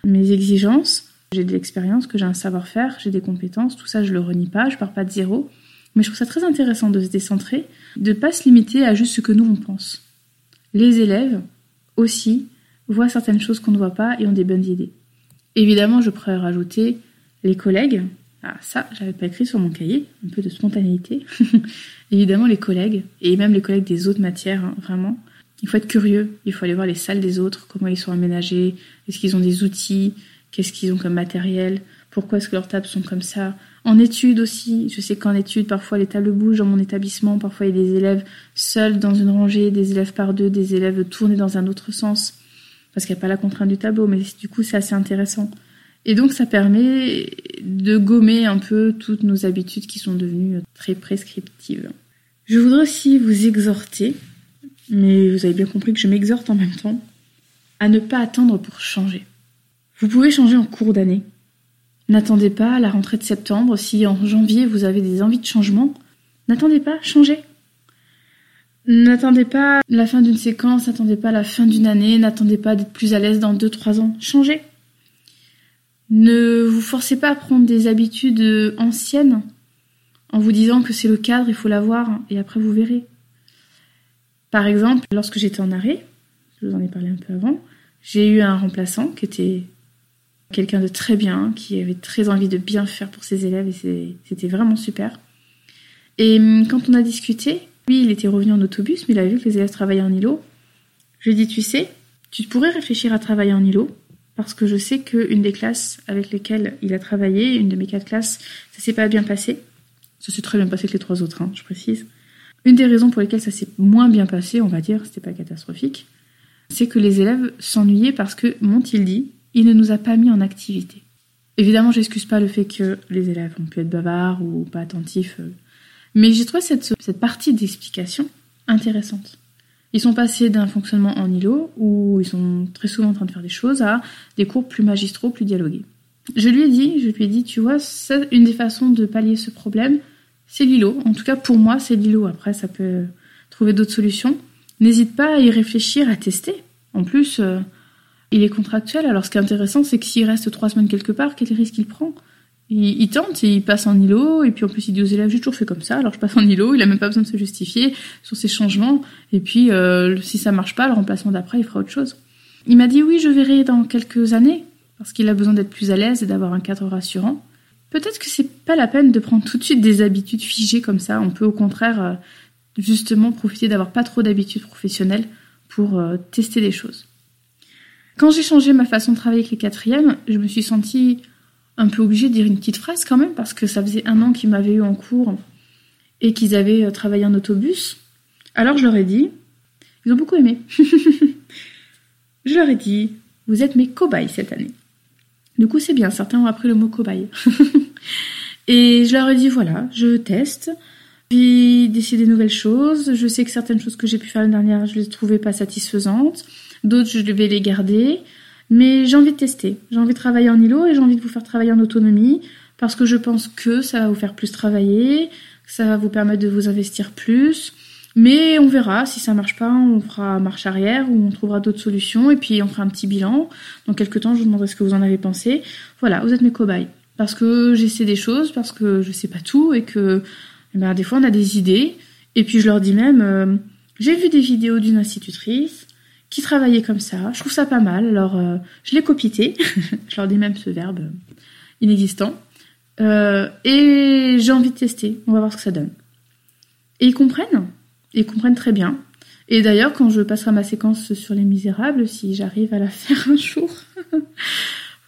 mes exigences j'ai de l'expérience, que j'ai un savoir-faire, j'ai des compétences, tout ça je le renie pas, je pars pas de zéro. Mais je trouve ça très intéressant de se décentrer, de pas se limiter à juste ce que nous on pense. Les élèves aussi voient certaines choses qu'on ne voit pas et ont des bonnes idées. Évidemment, je pourrais rajouter les collègues. Ah, ça, j'avais pas écrit sur mon cahier, un peu de spontanéité. [laughs] Évidemment, les collègues, et même les collègues des autres matières, hein, vraiment. Il faut être curieux, il faut aller voir les salles des autres, comment ils sont aménagés, est-ce qu'ils ont des outils, qu'est-ce qu'ils ont comme matériel, pourquoi est-ce que leurs tables sont comme ça? En études aussi, je sais qu'en études, parfois les tables bougent dans mon établissement, parfois il y a des élèves seuls dans une rangée, des élèves par deux, des élèves tournés dans un autre sens, parce qu'il n'y a pas la contrainte du tableau, mais du coup c'est assez intéressant. Et donc ça permet de gommer un peu toutes nos habitudes qui sont devenues très prescriptives. Je voudrais aussi vous exhorter, mais vous avez bien compris que je m'exhorte en même temps, à ne pas attendre pour changer. Vous pouvez changer en cours d'année. N'attendez pas la rentrée de septembre. Si en janvier vous avez des envies de changement, n'attendez pas, changez. N'attendez pas la fin d'une séquence, n'attendez pas la fin d'une année, n'attendez pas d'être plus à l'aise dans 2-3 ans. Changez. Ne vous forcez pas à prendre des habitudes anciennes en vous disant que c'est le cadre, il faut l'avoir, et après vous verrez. Par exemple, lorsque j'étais en arrêt, je vous en ai parlé un peu avant, j'ai eu un remplaçant qui était quelqu'un de très bien, qui avait très envie de bien faire pour ses élèves et c'était vraiment super. Et hum, quand on a discuté, lui, il était revenu en autobus, mais il a vu que les élèves travaillaient en îlot. Je lui ai dit, tu sais, tu pourrais réfléchir à travailler en îlot, parce que je sais qu'une des classes avec lesquelles il a travaillé, une de mes quatre classes, ça s'est pas bien passé. Ça s'est très bien passé avec les trois autres, hein, je précise. Une des raisons pour lesquelles ça s'est moins bien passé, on va dire, c'était pas catastrophique, c'est que les élèves s'ennuyaient parce que, m'ont-ils dit, il ne nous a pas mis en activité. Évidemment, j'excuse pas le fait que les élèves ont pu être bavards ou pas attentifs, euh, mais j'ai trouvé cette, cette partie d'explication intéressante. Ils sont passés d'un fonctionnement en îlot, où ils sont très souvent en train de faire des choses, à des cours plus magistraux, plus dialogués. Je lui ai dit, je lui ai dit, tu vois, une des façons de pallier ce problème, c'est l'îlot. En tout cas, pour moi, c'est l'îlot. Après, ça peut trouver d'autres solutions. N'hésite pas à y réfléchir, à tester. En plus, euh, il est contractuel. Alors, ce qui est intéressant, c'est que s'il reste trois semaines quelque part, quel risque il prend? Il, tente, il passe en îlot, et puis en plus il dit aux élèves, j'ai toujours fait comme ça, alors je passe en îlot, il a même pas besoin de se justifier sur ses changements, et puis euh, si ça marche pas, le remplacement d'après, il fera autre chose. Il m'a dit oui, je verrai dans quelques années, parce qu'il a besoin d'être plus à l'aise et d'avoir un cadre rassurant. Peut-être que c'est pas la peine de prendre tout de suite des habitudes figées comme ça, on peut au contraire euh, justement profiter d'avoir pas trop d'habitudes professionnelles pour euh, tester des choses. Quand j'ai changé ma façon de travailler avec les quatrièmes, je me suis sentie un peu obligée de dire une petite phrase quand même, parce que ça faisait un an qu'ils m'avaient eu en cours et qu'ils avaient euh, travaillé en autobus. Alors je leur ai dit, ils ont beaucoup aimé. [laughs] je leur ai dit, vous êtes mes cobayes cette année. Du coup, c'est bien, certains ont appris le mot cobaye. [laughs] et je leur ai dit, voilà, je teste, puis d'essayer des nouvelles choses. Je sais que certaines choses que j'ai pu faire l'année dernière, je les trouvais pas satisfaisantes. D'autres, je vais les garder. Mais j'ai envie de tester. J'ai envie de travailler en îlot et j'ai envie de vous faire travailler en autonomie parce que je pense que ça va vous faire plus travailler, que ça va vous permettre de vous investir plus. Mais on verra, si ça marche pas, on fera marche arrière ou on trouvera d'autres solutions et puis on fera un petit bilan. Dans quelques temps, je vous demanderai ce que vous en avez pensé. Voilà, vous êtes mes cobayes. Parce que j'essaie des choses, parce que je sais pas tout et que eh ben, des fois on a des idées. Et puis je leur dis même, euh, j'ai vu des vidéos d'une institutrice, qui travaillait comme ça. Je trouve ça pas mal. Alors, euh, je l'ai copité. [laughs] je leur dis même ce verbe inexistant. Euh, et j'ai envie de tester. On va voir ce que ça donne. Et ils comprennent. Ils comprennent très bien. Et d'ailleurs, quand je passerai ma séquence sur les misérables, si j'arrive à la [laughs] faire un jour, [laughs]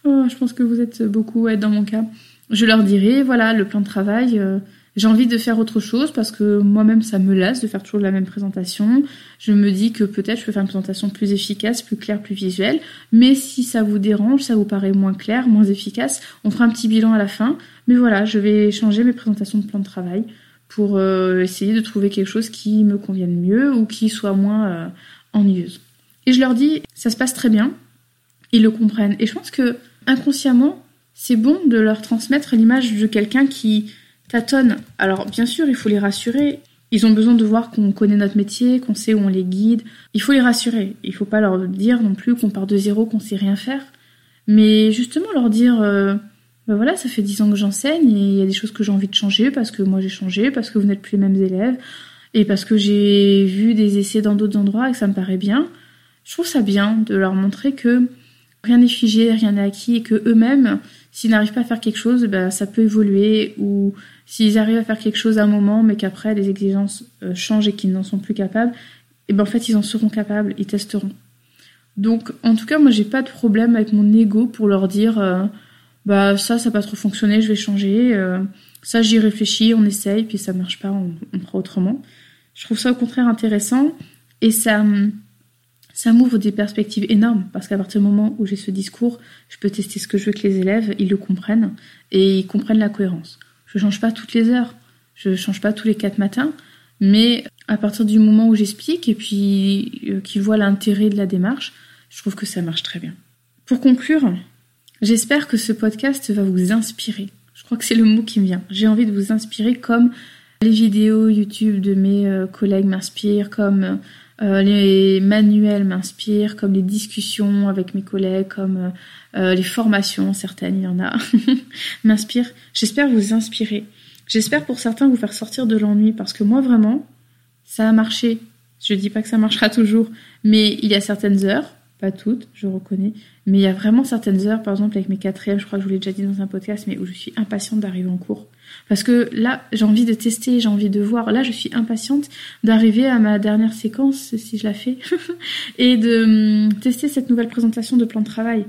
oh, je pense que vous êtes beaucoup à être dans mon cas, je leur dirai, voilà, le plan de travail, euh, j'ai envie de faire autre chose parce que moi-même ça me lasse de faire toujours la même présentation. Je me dis que peut-être je peux faire une présentation plus efficace, plus claire, plus visuelle. Mais si ça vous dérange, ça vous paraît moins clair, moins efficace, on fera un petit bilan à la fin. Mais voilà, je vais changer mes présentations de plan de travail pour euh, essayer de trouver quelque chose qui me convienne mieux ou qui soit moins euh, ennuyeuse. Et je leur dis, ça se passe très bien, ils le comprennent. Et je pense que inconsciemment, c'est bon de leur transmettre l'image de quelqu'un qui tâtonnent. Alors bien sûr, il faut les rassurer. Ils ont besoin de voir qu'on connaît notre métier, qu'on sait où on les guide. Il faut les rassurer. Il faut pas leur dire non plus qu'on part de zéro, qu'on sait rien faire. Mais justement leur dire, ben voilà, ça fait dix ans que j'enseigne et il y a des choses que j'ai envie de changer parce que moi j'ai changé, parce que vous n'êtes plus les mêmes élèves et parce que j'ai vu des essais dans d'autres endroits et que ça me paraît bien. Je trouve ça bien de leur montrer que rien n'est figé, rien n'est acquis et que eux-mêmes, s'ils n'arrivent pas à faire quelque chose, ben, ça peut évoluer ou S'ils arrivent à faire quelque chose à un moment, mais qu'après les exigences euh, changent et qu'ils n'en sont plus capables, et ben en fait ils en seront capables, ils testeront. Donc en tout cas moi j'ai pas de problème avec mon ego pour leur dire euh, bah ça ça n'a pas trop fonctionné, je vais changer, euh, ça j'y réfléchis, on essaye, puis ça marche pas, on, on autrement. Je trouve ça au contraire intéressant et ça ça m'ouvre des perspectives énormes parce qu'à partir du moment où j'ai ce discours, je peux tester ce que je veux que les élèves ils le comprennent et ils comprennent la cohérence. Je change pas toutes les heures, je change pas tous les quatre matins, mais à partir du moment où j'explique et puis euh, qu'ils voient l'intérêt de la démarche, je trouve que ça marche très bien. Pour conclure, j'espère que ce podcast va vous inspirer. Je crois que c'est le mot qui me vient. J'ai envie de vous inspirer comme les vidéos YouTube de mes euh, collègues m'inspirent, comme euh, les manuels m'inspirent, comme les discussions avec mes collègues, comme euh, les formations, certaines, il y en a, [laughs] m'inspirent. J'espère vous inspirer. J'espère pour certains vous faire sortir de l'ennui parce que moi vraiment, ça a marché. Je dis pas que ça marchera toujours, mais il y a certaines heures, pas toutes, je reconnais, mais il y a vraiment certaines heures, par exemple avec mes quatrièmes, je crois que je vous l'ai déjà dit dans un podcast, mais où je suis impatiente d'arriver en cours. Parce que là, j'ai envie de tester, j'ai envie de voir. Là, je suis impatiente d'arriver à ma dernière séquence, si je la fais, [laughs] et de hum, tester cette nouvelle présentation de plan de travail.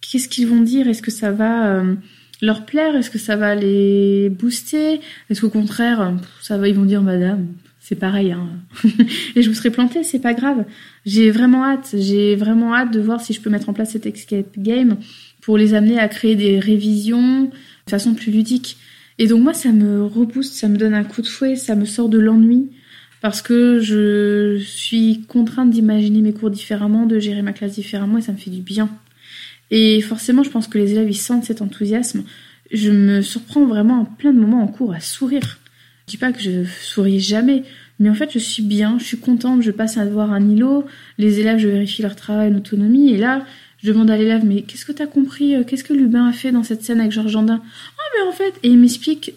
Qu'est-ce qu'ils vont dire? Est-ce que ça va hum, leur plaire? Est-ce que ça va les booster? Est-ce qu'au contraire, hum, ça va, ils vont dire, Madame, c'est pareil. Hein. [laughs] et je vous serais plantée, c'est pas grave. J'ai vraiment hâte. J'ai vraiment hâte de voir si je peux mettre en place cet escape game pour les amener à créer des révisions de façon plus ludique. Et donc moi, ça me rebooste, ça me donne un coup de fouet, ça me sort de l'ennui parce que je suis contrainte d'imaginer mes cours différemment, de gérer ma classe différemment et ça me fait du bien. Et forcément, je pense que les élèves, ils sentent cet enthousiasme. Je me surprends vraiment en plein de moments en cours à sourire je dis pas que je souris jamais, mais en fait, je suis bien, je suis contente, je passe à voir un îlot, les élèves, je vérifie leur travail en autonomie, et là, je demande à l'élève, mais qu'est-ce que tu as compris Qu'est-ce que Lubin a fait dans cette scène avec Georges Jandin? Ah, mais en fait, et il m'explique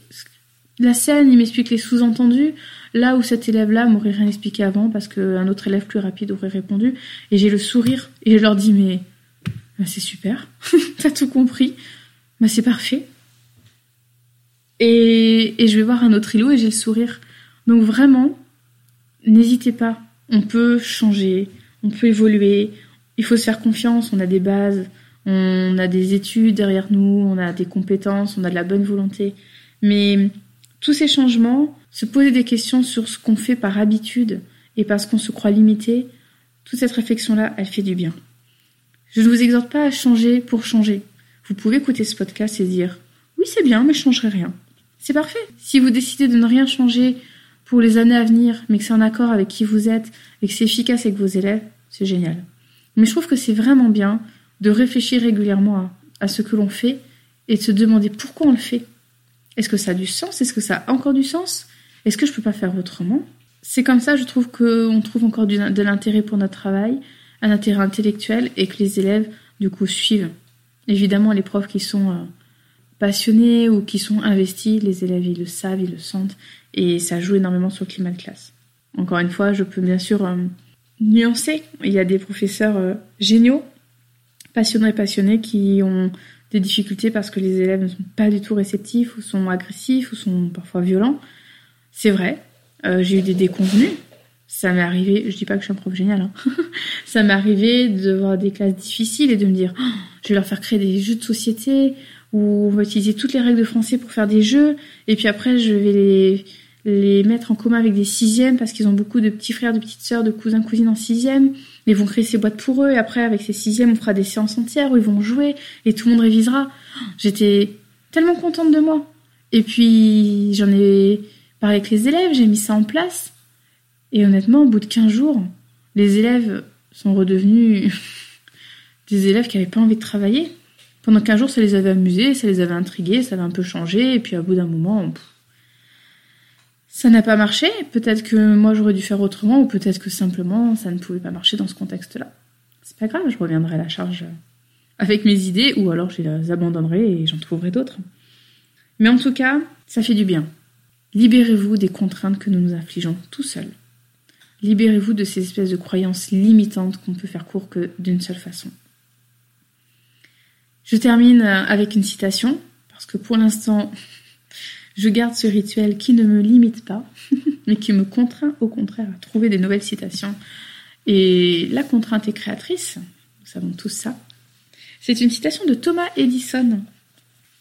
la scène, il m'explique les sous-entendus, là où cet élève-là m'aurait rien expliqué avant, parce qu'un autre élève plus rapide aurait répondu, et j'ai le sourire, et je leur dis, mais bah, c'est super, [laughs] t'as tout compris, bah, c'est parfait. Et, je vais voir un autre îlot et j'ai le sourire. Donc vraiment, n'hésitez pas. On peut changer, on peut évoluer. Il faut se faire confiance. On a des bases, on a des études derrière nous, on a des compétences, on a de la bonne volonté. Mais tous ces changements, se poser des questions sur ce qu'on fait par habitude et parce qu'on se croit limité, toute cette réflexion-là, elle fait du bien. Je ne vous exhorte pas à changer pour changer. Vous pouvez écouter ce podcast et dire oui c'est bien mais je changerai rien. C'est parfait. Si vous décidez de ne rien changer pour les années à venir, mais que c'est en accord avec qui vous êtes et que c'est efficace avec vos élèves, c'est génial. Mais je trouve que c'est vraiment bien de réfléchir régulièrement à, ce que l'on fait et de se demander pourquoi on le fait. Est-ce que ça a du sens? Est-ce que ça a encore du sens? Est-ce que je peux pas faire autrement? C'est comme ça, je trouve qu'on trouve encore de l'intérêt pour notre travail, un intérêt intellectuel et que les élèves, du coup, suivent. Évidemment, les profs qui sont euh, passionnés ou qui sont investis, les élèves ils le savent, ils le sentent et ça joue énormément sur le climat de classe. Encore une fois, je peux bien sûr euh, nuancer. Il y a des professeurs euh, géniaux, passionnés et passionnés qui ont des difficultés parce que les élèves ne sont pas du tout réceptifs ou sont agressifs ou sont parfois violents. C'est vrai, euh, j'ai eu des déconvenus. Ça m'est arrivé, je dis pas que je suis un prof génial, hein. [laughs] ça m'est arrivé de voir des classes difficiles et de me dire, oh, je vais leur faire créer des jeux de société où on va utiliser toutes les règles de français pour faire des jeux, et puis après je vais les, les mettre en commun avec des sixièmes parce qu'ils ont beaucoup de petits frères, de petites sœurs, de cousins, cousines en sixième. Ils vont créer ces boîtes pour eux, et après avec ces sixièmes on fera des séances entières où ils vont jouer, et tout le monde révisera. J'étais tellement contente de moi. Et puis j'en ai parlé avec les élèves, j'ai mis ça en place, et honnêtement, au bout de 15 jours, les élèves sont redevenus [laughs] des élèves qui n'avaient pas envie de travailler. Pendant 15 jours, ça les avait amusés, ça les avait intrigués, ça avait un peu changé, et puis à bout d'un moment, ça n'a pas marché. Peut-être que moi j'aurais dû faire autrement, ou peut-être que simplement ça ne pouvait pas marcher dans ce contexte-là. C'est pas grave, je reviendrai à la charge avec mes idées, ou alors je les abandonnerai et j'en trouverai d'autres. Mais en tout cas, ça fait du bien. Libérez-vous des contraintes que nous nous infligeons tout seuls. Libérez-vous de ces espèces de croyances limitantes qu'on peut faire court que d'une seule façon. Je termine euh, avec une citation, parce que pour l'instant, je garde ce rituel qui ne me limite pas, [laughs] mais qui me contraint au contraire à trouver des nouvelles citations. Et la contrainte est créatrice, nous savons tous ça. C'est une citation de Thomas Edison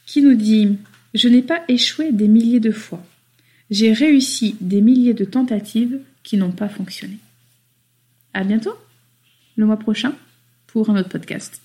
qui nous dit Je n'ai pas échoué des milliers de fois. J'ai réussi des milliers de tentatives qui n'ont pas fonctionné. À bientôt, le mois prochain, pour un autre podcast.